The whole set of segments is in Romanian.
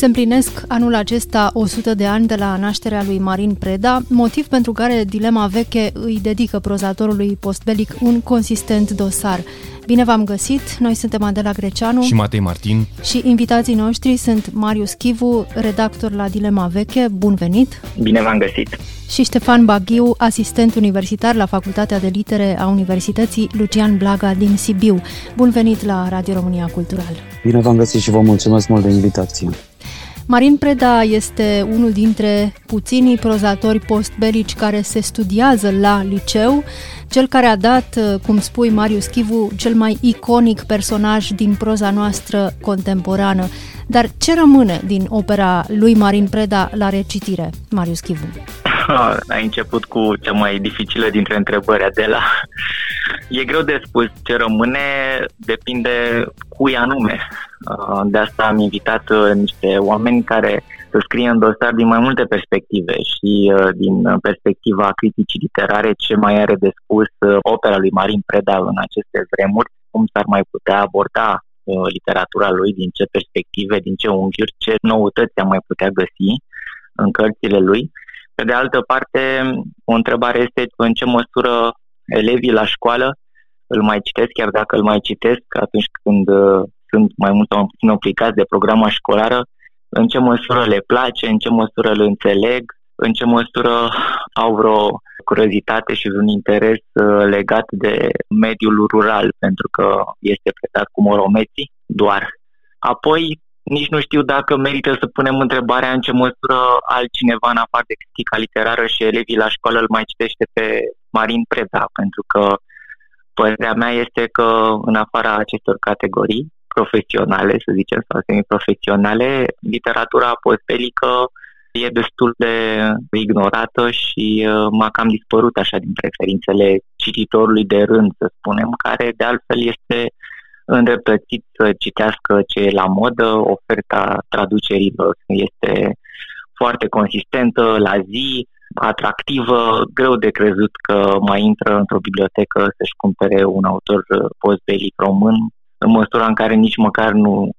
Se împlinesc anul acesta 100 de ani de la nașterea lui Marin Preda, motiv pentru care Dilema Veche îi dedică prozatorului postbelic un consistent dosar. Bine v-am găsit, noi suntem Adela Greceanu și Matei Martin și invitații noștri sunt Marius Chivu, redactor la Dilema Veche, bun venit! Bine v-am găsit! Și Ștefan Baghiu, asistent universitar la Facultatea de Litere a Universității Lucian Blaga din Sibiu. Bun venit la Radio România Cultural! Bine v-am găsit și vă mulțumesc mult de invitație! Marin Preda este unul dintre puținii prozatori postbelici care se studiază la liceu, cel care a dat, cum spui Marius Chivu, cel mai iconic personaj din proza noastră contemporană. Dar ce rămâne din opera lui Marin Preda la recitire, Marius Chivu? Ai început cu cea mai dificilă dintre întrebări, Adela. E greu de spus ce rămâne, depinde cui anume. Uh, de asta am invitat uh, niște oameni care să scrie în dosar din mai multe perspective și uh, din perspectiva criticii literare ce mai are de spus opera lui Marin Preda în aceste vremuri, cum s-ar mai putea aborda literatura lui, din ce perspective, din ce unghiuri, ce noutăți am mai putea găsi în cărțile lui. Pe de altă parte, o întrebare este în ce măsură elevii la școală îl mai citesc, chiar dacă îl mai citesc atunci când sunt mai mult sau mai puțin obligați de programa școlară, în ce măsură le place, în ce măsură îl înțeleg, în ce măsură au vreo curiozitate și un interes uh, legat de mediul rural, pentru că este predat cu moromeții doar. Apoi, nici nu știu dacă merită să punem întrebarea în ce măsură altcineva, în afară de critica literară și elevii la școală, îl mai citește pe Marin Preda, pentru că părerea mea este că, în afara acestor categorii, profesionale, să zicem, sau semi-profesionale, literatura postbelică e destul de ignorată și uh, m-a cam dispărut așa din preferințele cititorului de rând, să spunem, care de altfel este îndreptățit să citească ce e la modă, oferta traducerilor este foarte consistentă, la zi, atractivă, greu de crezut că mai intră într-o bibliotecă să-și cumpere un autor postbelic român în măsura în care nici măcar nu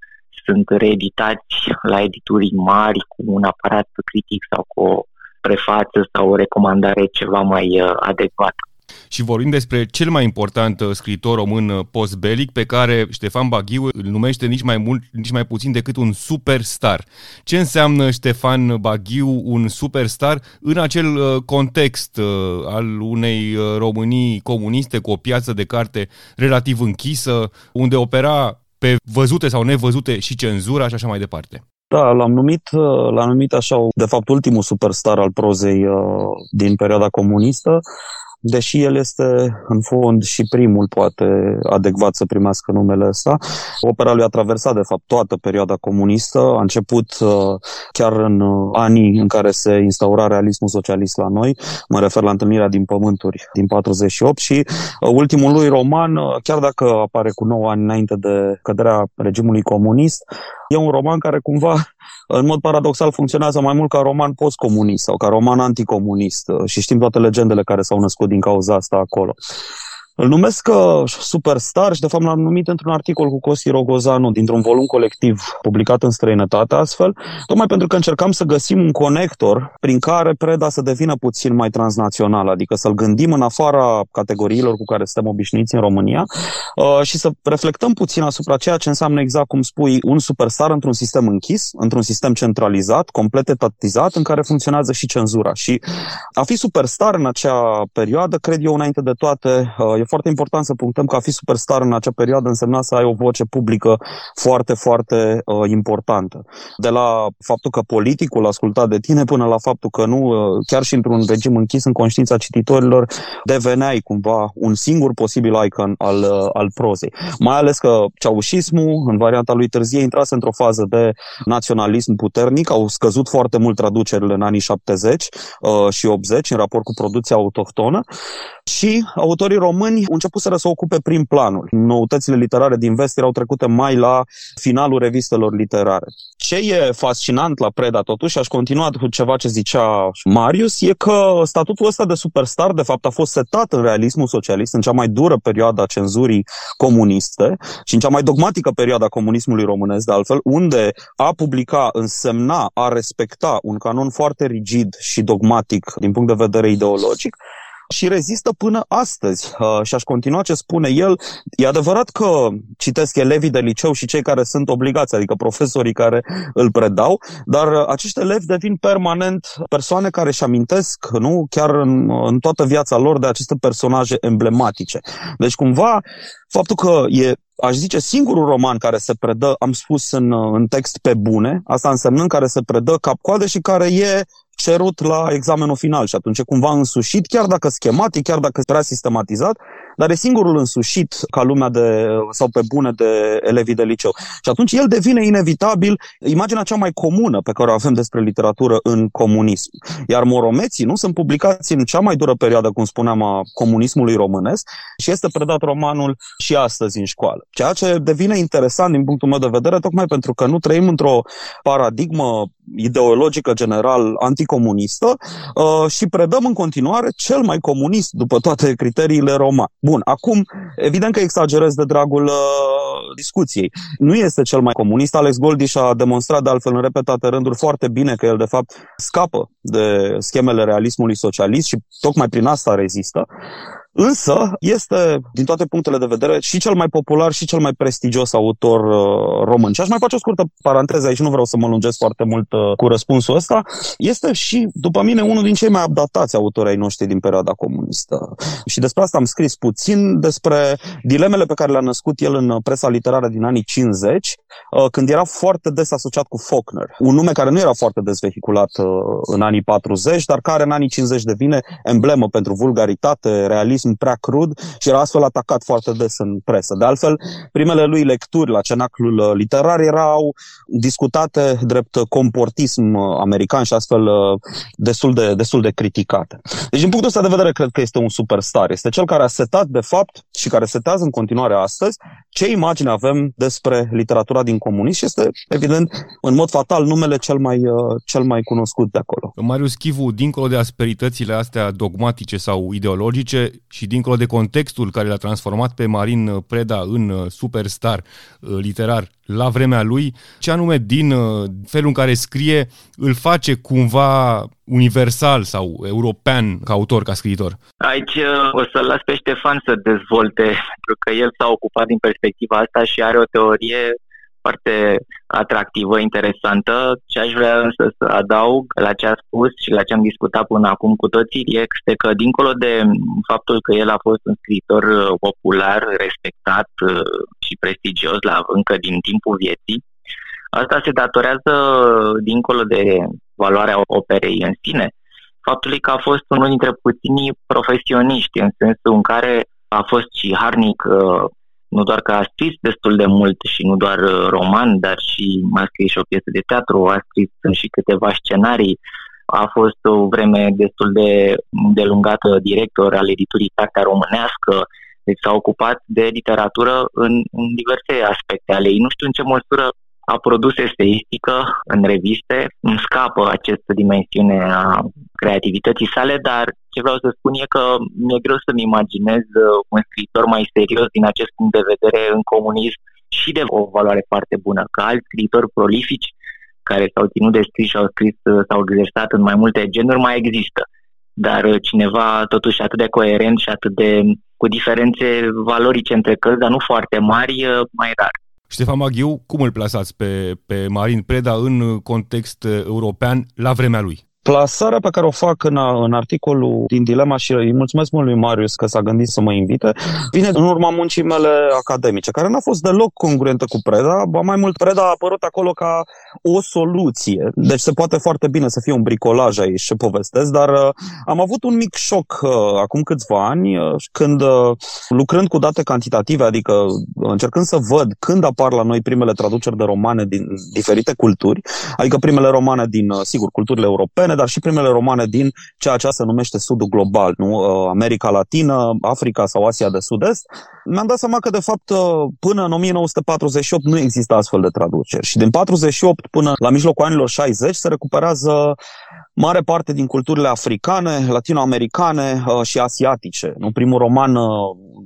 sunt reeditați la edituri mari cu un aparat critic sau cu o prefață sau o recomandare ceva mai uh, adecvată și vorbim despre cel mai important uh, scriitor român uh, postbelic pe care Ștefan Baghiu îl numește nici mai mult, nici mai puțin decât un superstar. Ce înseamnă Ștefan Baghiu un superstar în acel uh, context al unei Românii comuniste cu o piață de carte relativ închisă, unde opera pe văzute sau nevăzute și cenzura și așa mai departe? Da, l-am numit, l-am numit așa, de fapt, ultimul superstar al prozei uh, din perioada comunistă deși el este în fond și primul poate adecvat să primească numele ăsta. Opera lui a traversat de fapt toată perioada comunistă, a început uh, chiar în uh, anii în care se instaura realismul socialist la noi, mă refer la întâlnirea din Pământuri din 48 și uh, ultimul lui roman, chiar dacă apare cu 9 ani înainte de căderea regimului comunist, e un roman care cumva în mod paradoxal funcționează mai mult ca roman postcomunist sau ca roman anticomunist și știm toate legendele care s-au născut din cauza asta acolo. Îl numesc uh, superstar și de fapt l-am numit într-un articol cu Costi Rogozanu dintr-un volum colectiv publicat în străinătate astfel, tocmai pentru că încercam să găsim un conector prin care preda să devină puțin mai transnațional, adică să-l gândim în afara categoriilor cu care suntem obișnuiți în România uh, și să reflectăm puțin asupra ceea ce înseamnă exact cum spui un superstar într-un sistem închis, într-un sistem centralizat, complet etatizat, în care funcționează și cenzura. Și a fi superstar în acea perioadă, cred eu, înainte de toate, uh, e foarte important să punctăm că a fi superstar în acea perioadă însemna să ai o voce publică foarte, foarte uh, importantă. De la faptul că politicul asculta de tine până la faptul că nu, uh, chiar și într-un regim închis în conștiința cititorilor, deveneai cumva un singur posibil icon al, uh, al prozei. Mai ales că ceaușismul, în varianta lui târzie, intrase într-o fază de naționalism puternic, au scăzut foarte mult traducerile în anii 70 uh, și 80 în raport cu producția autohtonă și autorii români au început să ocupe prim planul. Noutățile literare din vest erau trecute mai la finalul revistelor literare. ce e fascinant la Preda, totuși, aș continua cu ceva ce zicea Marius, e că statutul ăsta de superstar, de fapt, a fost setat în realismul socialist, în cea mai dură perioadă a cenzurii comuniste și în cea mai dogmatică perioadă a comunismului românesc, de altfel, unde a publica însemna a respecta un canon foarte rigid și dogmatic din punct de vedere ideologic, și rezistă până astăzi. Uh, și aș continua ce spune el. E adevărat că citesc elevii de liceu și cei care sunt obligați, adică profesorii care îl predau, dar uh, acești elevi devin permanent persoane care își amintesc, nu, chiar în, în toată viața lor, de aceste personaje emblematice. Deci, cumva, faptul că e aș zice, singurul roman care se predă, am spus în, în text pe bune, asta însemnând care se predă cap-coade și care e cerut la examenul final și atunci cumva însușit, chiar dacă schematic, chiar dacă prea sistematizat, dar e singurul însușit ca lumea de, sau pe bune de elevii de liceu. Și atunci el devine inevitabil imaginea cea mai comună pe care o avem despre literatură în comunism. Iar moromeții nu sunt publicați în cea mai dură perioadă, cum spuneam, a comunismului românesc și este predat romanul și astăzi în școală. Ceea ce devine interesant din punctul meu de vedere, tocmai pentru că nu trăim într-o paradigmă ideologică general anticomunistă uh, și predăm în continuare cel mai comunist după toate criteriile roma. Bun, acum, evident că exagerez de dragul uh, discuției. Nu este cel mai comunist. Alex Goldiș a demonstrat de altfel în repetate rânduri foarte bine că el, de fapt, scapă de schemele realismului socialist și tocmai prin asta rezistă. Însă este, din toate punctele de vedere, și cel mai popular și cel mai prestigios autor uh, român. Și aș mai face o scurtă paranteză aici, nu vreau să mă lungesc foarte mult uh, cu răspunsul ăsta. Este și, după mine, unul din cei mai updatați autori ai noștri din perioada comunistă. Și despre asta am scris puțin, despre dilemele pe care le-a născut el în presa literară din anii 50, uh, când era foarte des asociat cu Faulkner. Un nume care nu era foarte des vehiculat uh, în anii 40, dar care în anii 50 devine emblemă pentru vulgaritate, realism realism prea crud și era astfel atacat foarte des în presă. De altfel, primele lui lecturi la cenaclul uh, literar erau discutate drept comportism uh, american și astfel uh, destul de, destul de criticate. Deci, din punctul ăsta de vedere, cred că este un superstar. Este cel care a setat, de fapt, și care setează în continuare astăzi ce imagine avem despre literatura din comunism și este, evident, în mod fatal, numele cel mai, cel mai cunoscut de acolo. Marius Chivu, dincolo de asperitățile astea dogmatice sau ideologice, și dincolo de contextul care l-a transformat pe Marin uh, Preda în uh, superstar uh, literar la vremea lui, ce anume din felul în care scrie îl face cumva universal sau european ca autor, ca scriitor? Aici o să las pe Ștefan să dezvolte, pentru că el s-a ocupat din perspectiva asta și are o teorie foarte atractivă, interesantă. Ce aș vrea însă să adaug la ce a spus și la ce am discutat până acum cu toții este că, dincolo de faptul că el a fost un scriitor uh, popular, respectat uh, și prestigios la, încă din timpul vieții, asta se datorează, dincolo de valoarea operei în sine, faptului că a fost unul dintre puținii profesioniști, în sensul în care a fost și harnic uh, nu doar că a scris destul de mult și nu doar uh, roman, dar și a scris și o piesă de teatru, a scris și câteva scenarii, a fost o vreme destul de, de lungată director al editurii Cartea Românească, deci s-a ocupat de literatură în, în diverse aspecte ale ei. Nu știu în ce măsură a produs eseistică în reviste, îmi scapă această dimensiune a creativității sale, dar ce vreau să spun e că mi-e greu să-mi imaginez uh, un scriitor mai serios din acest punct de vedere în comunism și de o valoare foarte bună, că alți scriitori prolifici care s-au ținut de scris și au scris, uh, s-au exersat în mai multe genuri, mai există. Dar uh, cineva totuși atât de coerent și atât de cu diferențe valorice între cărți, dar nu foarte mari, mai rar. Ștefan Maghiu, cum îl plasați pe, pe Marin Preda în context european la vremea lui? Plasarea pe care o fac în, în articolul din Dilema și îi mulțumesc mult lui Marius că s-a gândit să mă invite, vine în urma muncii mele academice, care n-a fost deloc congruentă cu Preda, ba mai mult Preda a apărut acolo ca o soluție. Deci se poate foarte bine să fie un bricolaj aici și povestesc, dar uh, am avut un mic șoc uh, acum câțiva ani uh, când uh, lucrând cu date cantitative, adică încercând să văd când apar la noi primele traduceri de romane din diferite culturi, adică primele romane din, uh, sigur, culturile europene, europene, dar și primele romane din ceea ce se numește Sudul Global, nu? Uh, America Latină, Africa sau Asia de Sud-Est. Mi-am dat seama că, de fapt, uh, până în 1948 nu există astfel de traduceri și din 48 până la mijlocul anilor 60 se recuperează mare parte din culturile africane, latinoamericane uh, și asiatice. Nu primul roman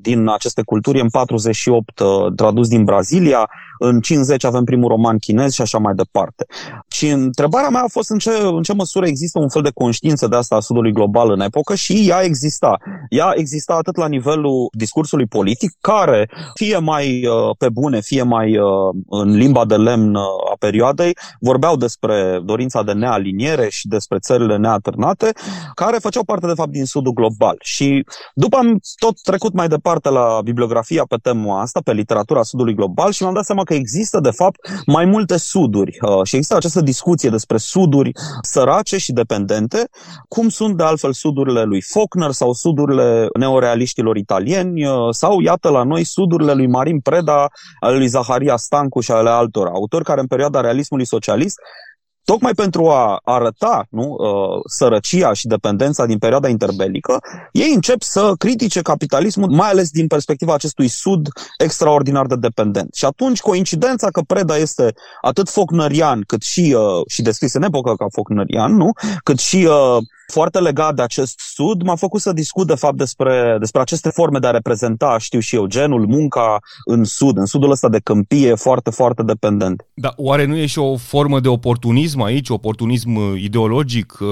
din aceste culturi în 48 tradus din Brazilia, în 50 avem primul roman chinez și așa mai departe. Și întrebarea mea a fost în ce, în ce măsură există un fel de conștiință de asta a Sudului global în epocă și ea exista. Ea exista atât la nivelul discursului politic, care fie mai uh, pe bune, fie mai uh, în limba de lemn uh, a perioadei, vorbeau despre dorința de nealiniere și despre țările neatârnate, care făceau parte de fapt din Sudul global. Și după am tot trecut mai departe la bibliografia pe tema asta, pe literatura Sudului global și mi-am dat seama că există, de fapt, mai multe suduri uh, și există această discuție despre suduri sărace și dependente, cum sunt, de altfel, sudurile lui Faulkner sau sudurile neorealiștilor italieni uh, sau, iată, la noi, sudurile lui Marin Preda, ale lui Zaharia Stancu și ale altor autori care, în perioada realismului socialist, tocmai pentru a arăta nu, uh, sărăcia și dependența din perioada interbelică, ei încep să critique capitalismul, mai ales din perspectiva acestui sud extraordinar de dependent. Și atunci coincidența că Preda este atât focnărian, cât și, uh, și descris în epocă ca focnărian, nu? cât și uh, foarte legat de acest sud, m-a făcut să discut de fapt despre, despre aceste forme de a reprezenta, știu și eu, genul, munca în sud, în sudul ăsta de câmpie foarte, foarte dependent. Da, oare nu e și o formă de oportunism aici, oportunism uh, ideologic, uh,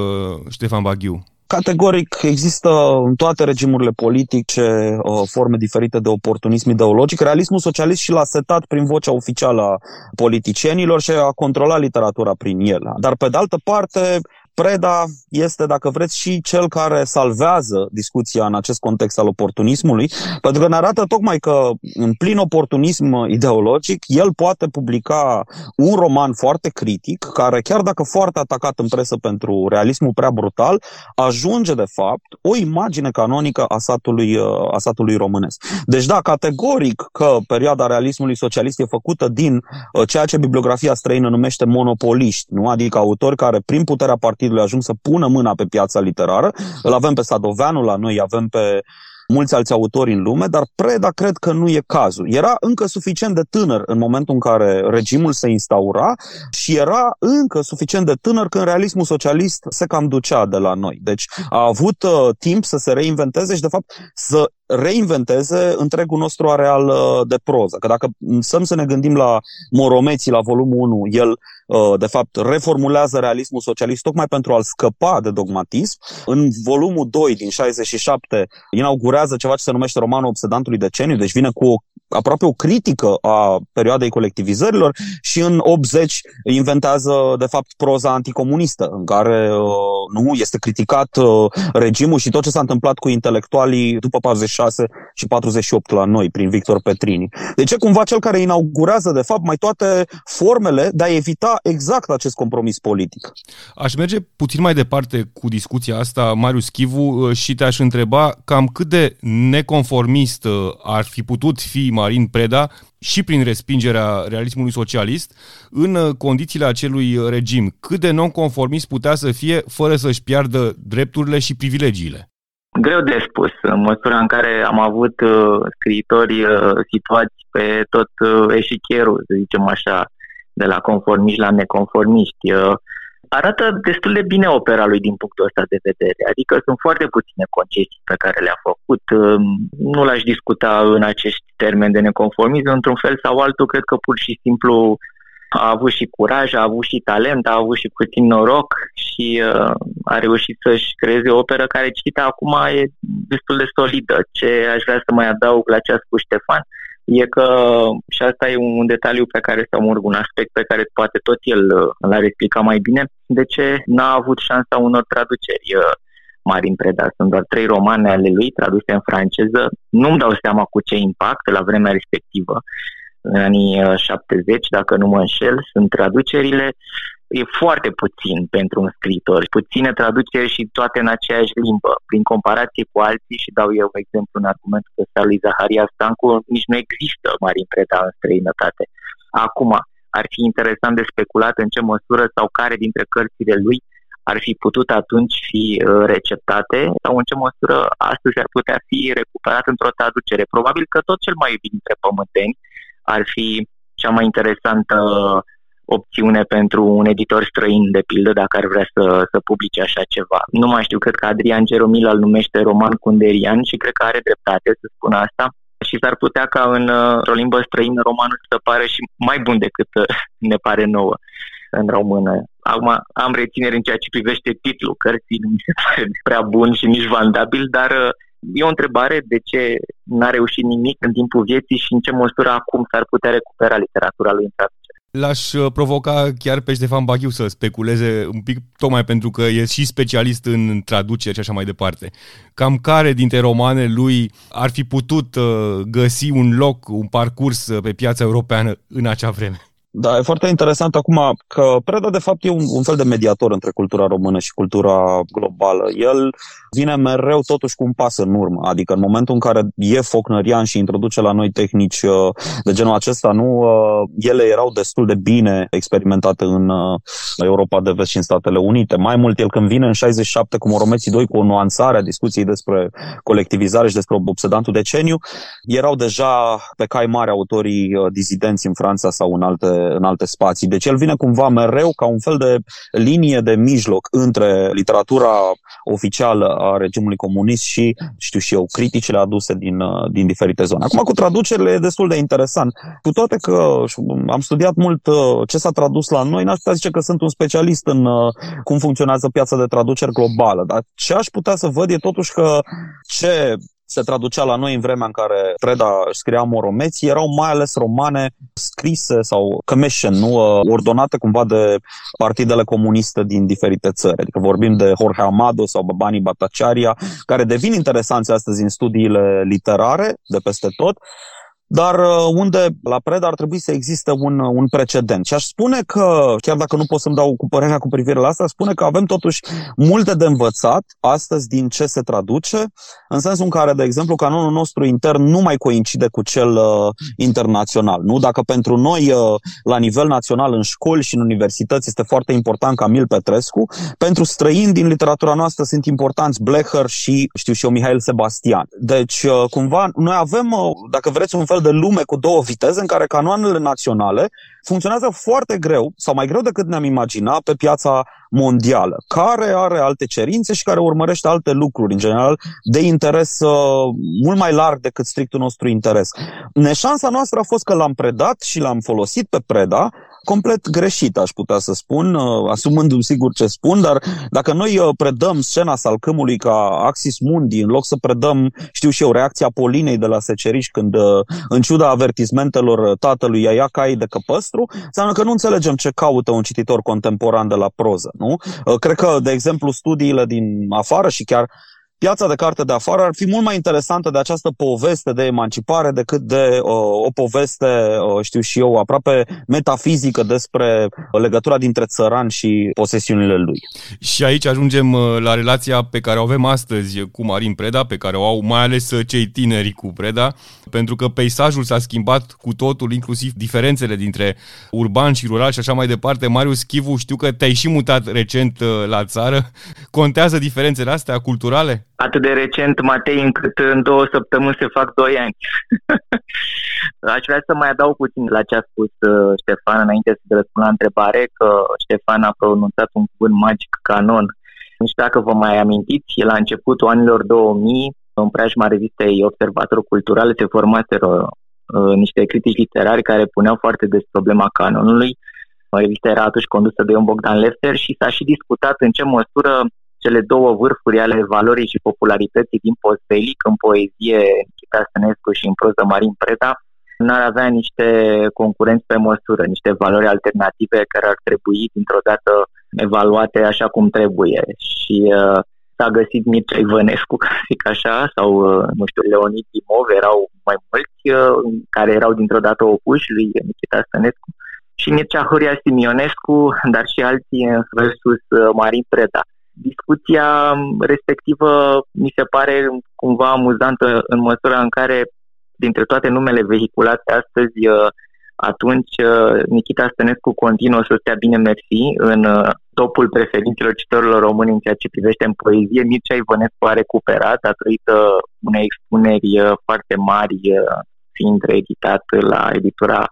Ștefan Baghiu? Categoric există în toate regimurile politice uh, forme diferite de oportunism ideologic. Realismul socialist și l-a setat prin vocea oficială a politicienilor și a controlat literatura prin el. Dar pe de altă parte, Preda este, dacă vreți, și cel care salvează discuția în acest context al oportunismului, pentru că ne arată tocmai că, în plin oportunism ideologic, el poate publica un roman foarte critic, care, chiar dacă foarte atacat în presă pentru realismul prea brutal, ajunge, de fapt, o imagine canonică a satului, a satului românesc. Deci, da, categoric că perioada realismului socialist e făcută din uh, ceea ce bibliografia străină numește monopoliști, nu? adică autori care, prin puterea partidului, partidului ajung să pună mâna pe piața literară. Îl avem pe Sadoveanu la noi, avem pe mulți alți autori în lume, dar Preda cred că nu e cazul. Era încă suficient de tânăr în momentul în care regimul se instaura și era încă suficient de tânăr când realismul socialist se cam ducea de la noi. Deci a avut uh, timp să se reinventeze și, de fapt, să reinventeze întregul nostru areal uh, de proză. Că dacă stăm să ne gândim la Moromeții, la volumul 1, el uh, de fapt reformulează realismul socialist tocmai pentru a-l scăpa de dogmatism. În volumul 2 din 67 inaugurează ceva ce se numește romanul obsedantului deceniu, deci vine cu o aproape o critică a perioadei colectivizărilor și în 80 inventează, de fapt, proza anticomunistă, în care uh, nu este criticat uh, regimul și tot ce s-a întâmplat cu intelectualii după 46 și 48 la noi, prin Victor Petrini. Deci e cumva cel care inaugurează, de fapt, mai toate formele de a evita exact acest compromis politic. Aș merge puțin mai departe cu discuția asta, Marius Chivu, uh, și te-aș întreba cam cât de neconformist ar fi putut fi Marin Preda și prin respingerea realismului socialist în uh, condițiile acelui regim. Cât de nonconformist putea să fie fără să-și piardă drepturile și privilegiile? Greu de spus, în măsura în care am avut uh, scriitori uh, situați pe tot uh, eșichierul, să zicem așa, de la conformiști la neconformiști. Uh, arată destul de bine opera lui din punctul ăsta de vedere. Adică sunt foarte puține concesii pe care le-a făcut. Nu l-aș discuta în acești termeni de neconformism. Într-un fel sau altul, cred că pur și simplu a avut și curaj, a avut și talent, a avut și puțin noroc și uh, a reușit să-și creeze o operă care citită acum e destul de solidă. Ce aș vrea să mai adaug la ce a spus Ștefan, e că, și asta e un detaliu pe care, sau un aspect pe care poate tot el uh, l-ar explica mai bine, de ce n-a avut șansa unor traduceri uh, mari în preda. Sunt doar trei romane ale lui traduse în franceză. Nu-mi dau seama cu ce impact la vremea respectivă, în anii 70, uh, dacă nu mă înșel, sunt traducerile e foarte puțin pentru un scriitor. Puține traduceri și toate în aceeași limbă. Prin comparație cu alții, și dau eu exemplu în argumentul ăsta lui Zaharia Stancu, nici nu există mari Preda în străinătate. Acum, ar fi interesant de speculat în ce măsură sau care dintre cărțile lui ar fi putut atunci fi uh, receptate sau în ce măsură astăzi ar putea fi recuperat într-o traducere. Probabil că tot cel mai iubit dintre pământeni ar fi cea mai interesantă opțiune pentru un editor străin, de pildă, dacă ar vrea să, să publice așa ceva. Nu mai știu, cred că Adrian Geromil îl numește roman kunderian și cred că are dreptate să spună asta și s-ar putea ca în uh, o limbă străină romanul să pare și mai bun decât uh, ne pare nouă în română. Acum am rețineri în ceea ce privește titlul cărții, nu mi se pare prea bun și nici vandabil, dar uh, e o întrebare de ce n-a reușit nimic în timpul vieții și în ce măsură acum s-ar putea recupera literatura lui în traducere. L-aș provoca chiar pe Ștefan Baghiu să speculeze un pic, tocmai pentru că e și specialist în traduceri și așa mai departe. Cam care dintre romane lui ar fi putut găsi un loc, un parcurs pe piața europeană în acea vreme? Da, e foarte interesant acum că Preda de fapt e un, un fel de mediator între cultura română și cultura globală. El vine mereu totuși cu un pas în urmă, adică în momentul în care e focnărian și introduce la noi tehnici uh, de genul acesta, nu, uh, ele erau destul de bine experimentate în uh, Europa de Vest și în Statele Unite. Mai mult, el când vine în 67 cu Moromeții 2 cu o nuanțare a discuției despre colectivizare și despre obsedantul deceniu, erau deja pe cai mari autorii dizidenți în Franța sau în alte în alte spații. Deci el vine cumva mereu ca un fel de linie de mijloc între literatura oficială a regimului comunist și, știu și eu, criticile aduse din, din diferite zone. Acum, cu traducerile e destul de interesant. Cu toate că am studiat mult uh, ce s-a tradus la noi, n-aș putea zice că sunt un specialist în uh, cum funcționează piața de traduceri globală, dar ce aș putea să văd e totuși că ce se traducea la noi în vremea în care Preda scria moromeții, erau mai ales romane scrise sau commission, nu ordonate cumva de partidele comuniste din diferite țări. Adică vorbim de Jorge Amado sau Babani Batacharia, care devin interesanți astăzi în studiile literare de peste tot, dar uh, unde la Preda ar trebui să existe un, uh, un precedent. Și aș spune că, chiar dacă nu pot să-mi dau cu părerea cu privire la asta, spune că avem totuși multe de învățat astăzi din ce se traduce, în sensul în care, de exemplu, canonul nostru intern nu mai coincide cu cel uh, internațional. Nu? Dacă pentru noi, uh, la nivel național, în școli și în universități, este foarte important Camil Petrescu, pentru străini din literatura noastră sunt importanți Blecher și, știu și eu, Mihail Sebastian. Deci, uh, cumva, noi avem, uh, dacă vreți, un fel de lume cu două viteze în care canoanele naționale funcționează foarte greu, sau mai greu decât ne-am imaginat, pe piața mondială, care are alte cerințe și care urmărește alte lucruri, în general, de interes uh, mult mai larg decât strictul nostru interes. Neșansa noastră a fost că l-am predat și l-am folosit pe preda complet greșit, aș putea să spun, uh, asumându-mi sigur ce spun, dar dacă noi uh, predăm scena salcâmului ca Axis Mundi, în loc să predăm, știu și eu, reacția Polinei de la Seceriș când, uh, în ciuda avertismentelor tatălui Iaia Cai de Căpăstru, înseamnă că nu înțelegem ce caută un cititor contemporan de la proză, nu? Cred că, de exemplu, studiile din afară și chiar piața de carte de afară ar fi mult mai interesantă de această poveste de emancipare decât de uh, o poveste, uh, știu și eu, aproape metafizică despre legătura dintre țăran și posesiunile lui. Și aici ajungem uh, la relația pe care o avem astăzi cu Marin Preda, pe care o au mai ales uh, cei tineri cu Preda, pentru că peisajul s-a schimbat cu totul, inclusiv diferențele dintre urban și rural și așa mai departe. Marius Chivu, știu că te-ai și mutat recent uh, la țară. Contează diferențele astea culturale? Atât de recent, Matei, încât în două săptămâni se fac doi ani. Aș vrea să mai adaug puțin la ce a spus uh, Ștefan înainte să răspund la întrebare, că Ștefan a pronunțat un cuvânt magic canon. Nu știu dacă vă mai amintiți, la începutul anilor 2000, în preajma revistei Observator Cultural se formaseră uh, niște critici literari care puneau foarte des problema canonului. Revista era atunci condusă de Ion Bogdan Lefter și s-a și discutat în ce măsură cele două vârfuri ale valorii și popularității din postbelic, în poezie Nikita Stănescu și în proză Marin Preda, n-ar avea niște concurenți pe măsură, niște valori alternative care ar trebui dintr-o dată evaluate așa cum trebuie. Și uh, s-a găsit Mircea Ivănescu, ca să zic așa, sau, uh, nu știu, Leonid Dimov, erau mai mulți uh, care erau dintr-o dată opuși lui Nikita Stănescu și Mircea Horia Simionescu, dar și alții versus uh, Marin Preda discuția respectivă mi se pare cumva amuzantă în măsura în care dintre toate numele vehiculate astăzi uh, atunci uh, Nikita Stănescu continuă să stea bine mersi în uh, topul preferințelor citorilor români în ceea ce privește în poezie. Mircea Ivănescu a recuperat datorită unei expuneri uh, foarte mari fiind reeditat la editura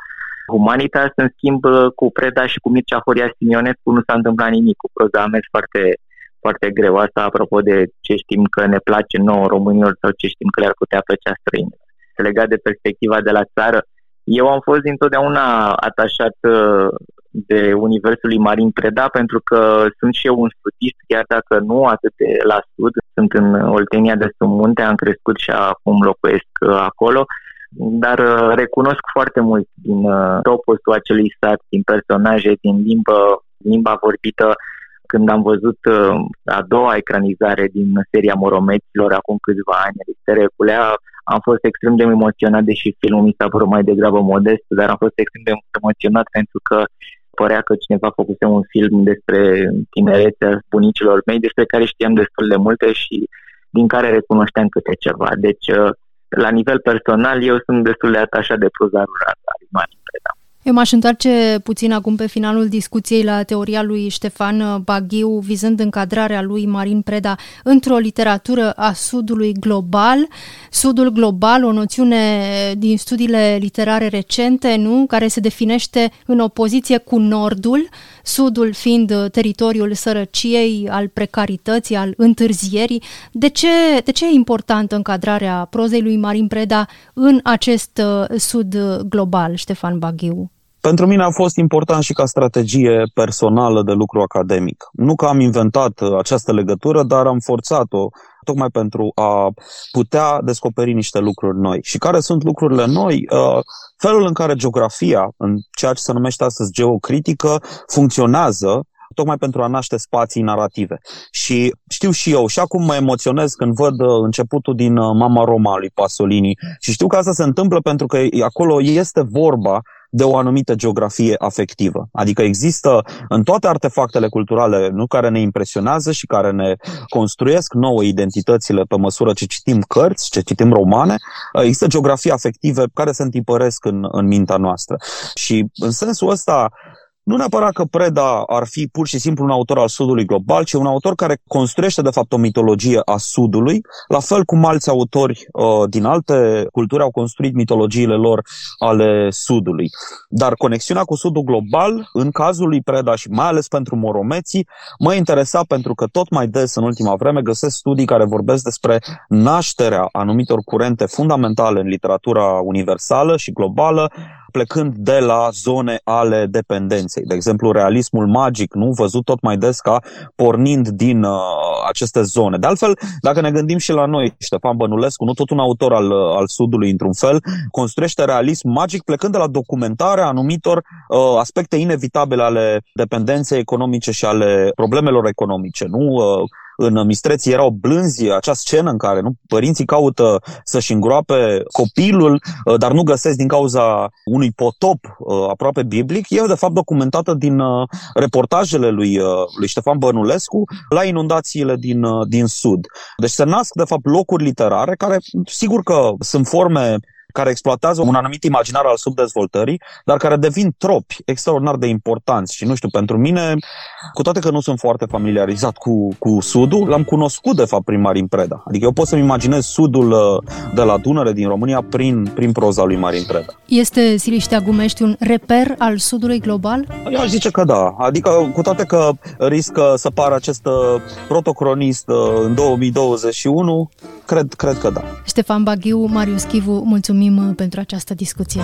Humanitas. În schimb, cu Preda și cu Mircea Horia Simionescu nu s-a întâmplat nimic. Cu proza a mers foarte, foarte greu. Asta apropo de ce știm că ne place nouă românilor sau ce știm că le-ar putea plăcea străinilor. Legat de perspectiva de la țară, eu am fost întotdeauna atașat uh, de universul lui Marin Preda pentru că sunt și eu un sudist, chiar dacă nu atât de la sud, sunt în Oltenia de sub munte, am crescut și acum locuiesc uh, acolo, dar uh, recunosc foarte mult din toposul acelui sat, din personaje, din limbă, limba vorbită, când am văzut a doua ecranizare din seria Moromeților acum câțiva ani, Ristere Culea, am fost extrem de emoționat, deși filmul mi s-a părut mai degrabă modest, dar am fost extrem de emoționat pentru că părea că cineva făcuse un film despre tinerețea bunicilor mei, despre care știam destul de multe și din care recunoșteam câte ceva. Deci, la nivel personal, eu sunt destul de atașat de proza rurală a lui Marin Preda. Eu m-aș întoarce puțin acum pe finalul discuției la teoria lui Ștefan Baghiu, vizând încadrarea lui Marin Preda într-o literatură a Sudului global. Sudul global, o noțiune din studiile literare recente, nu? care se definește în opoziție cu Nordul, Sudul fiind teritoriul sărăciei, al precarității, al întârzierii. De ce, de ce e importantă încadrarea prozei lui Marin Preda în acest uh, Sud global, Ștefan Baghiu? Pentru mine a fost important și ca strategie personală de lucru academic. Nu că am inventat uh, această legătură, dar am forțat-o tocmai pentru a putea descoperi niște lucruri noi. Și care sunt lucrurile noi? Uh, felul în care geografia, în ceea ce se numește astăzi geocritică, funcționează tocmai pentru a naște spații narrative. Și știu și eu, și acum mă emoționez când văd uh, începutul din Mama Roma lui Pasolini și știu că asta se întâmplă pentru că acolo este vorba de o anumită geografie afectivă. Adică există în toate artefactele culturale nu, care ne impresionează și care ne construiesc nouă identitățile pe măsură ce citim cărți, ce citim romane, există geografie afective care se întipăresc în, în mintea noastră. Și în sensul ăsta, nu neapărat că Preda ar fi pur și simplu un autor al Sudului global, ci un autor care construiește de fapt o mitologie a Sudului, la fel cum alți autori uh, din alte culturi au construit mitologiile lor ale Sudului. Dar conexiunea cu Sudul global, în cazul lui Preda și mai ales pentru moromeții, mă interesa pentru că tot mai des în ultima vreme găsesc studii care vorbesc despre nașterea anumitor curente fundamentale în literatura universală și globală, plecând de la zone ale dependenței. De exemplu, realismul magic, nu văzut tot mai des ca pornind din uh, aceste zone. De altfel, dacă ne gândim și la noi, Ștefan Bănulescu, nu tot un autor al, uh, al Sudului, într-un fel, construiește realism magic plecând de la documentarea anumitor uh, aspecte inevitabile ale dependenței economice și ale problemelor economice. Nu? Uh, în Mistreții erau blânzi, acea scenă în care nu, părinții caută să-și îngroape copilul, uh, dar nu găsesc din cauza unui potop uh, aproape biblic, e de fapt documentată din uh, reportajele lui, lui Ștefan Bănulescu la inundațiile din, din Sud. Deci se nasc de fapt locuri literare care sigur că sunt forme care exploatează un anumit imaginar al subdezvoltării, dar care devin tropi extraordinar de importanți. Și nu știu, pentru mine, cu toate că nu sunt foarte familiarizat cu, cu Sudul, l-am cunoscut de fapt prin Marin Preda. Adică eu pot să-mi imaginez Sudul uh, de la Dunăre din România prin, prin proza lui Marin Preda. Este Siliștea Gumești un reper al Sudului global? Eu aș zice că da. Adică cu toate că riscă să pară acest uh, protocronist uh, în 2021, cred, cred că da. Ștefan Baghiu, Marius Chivu, mulțumim mulțumim uh, pentru această discuție.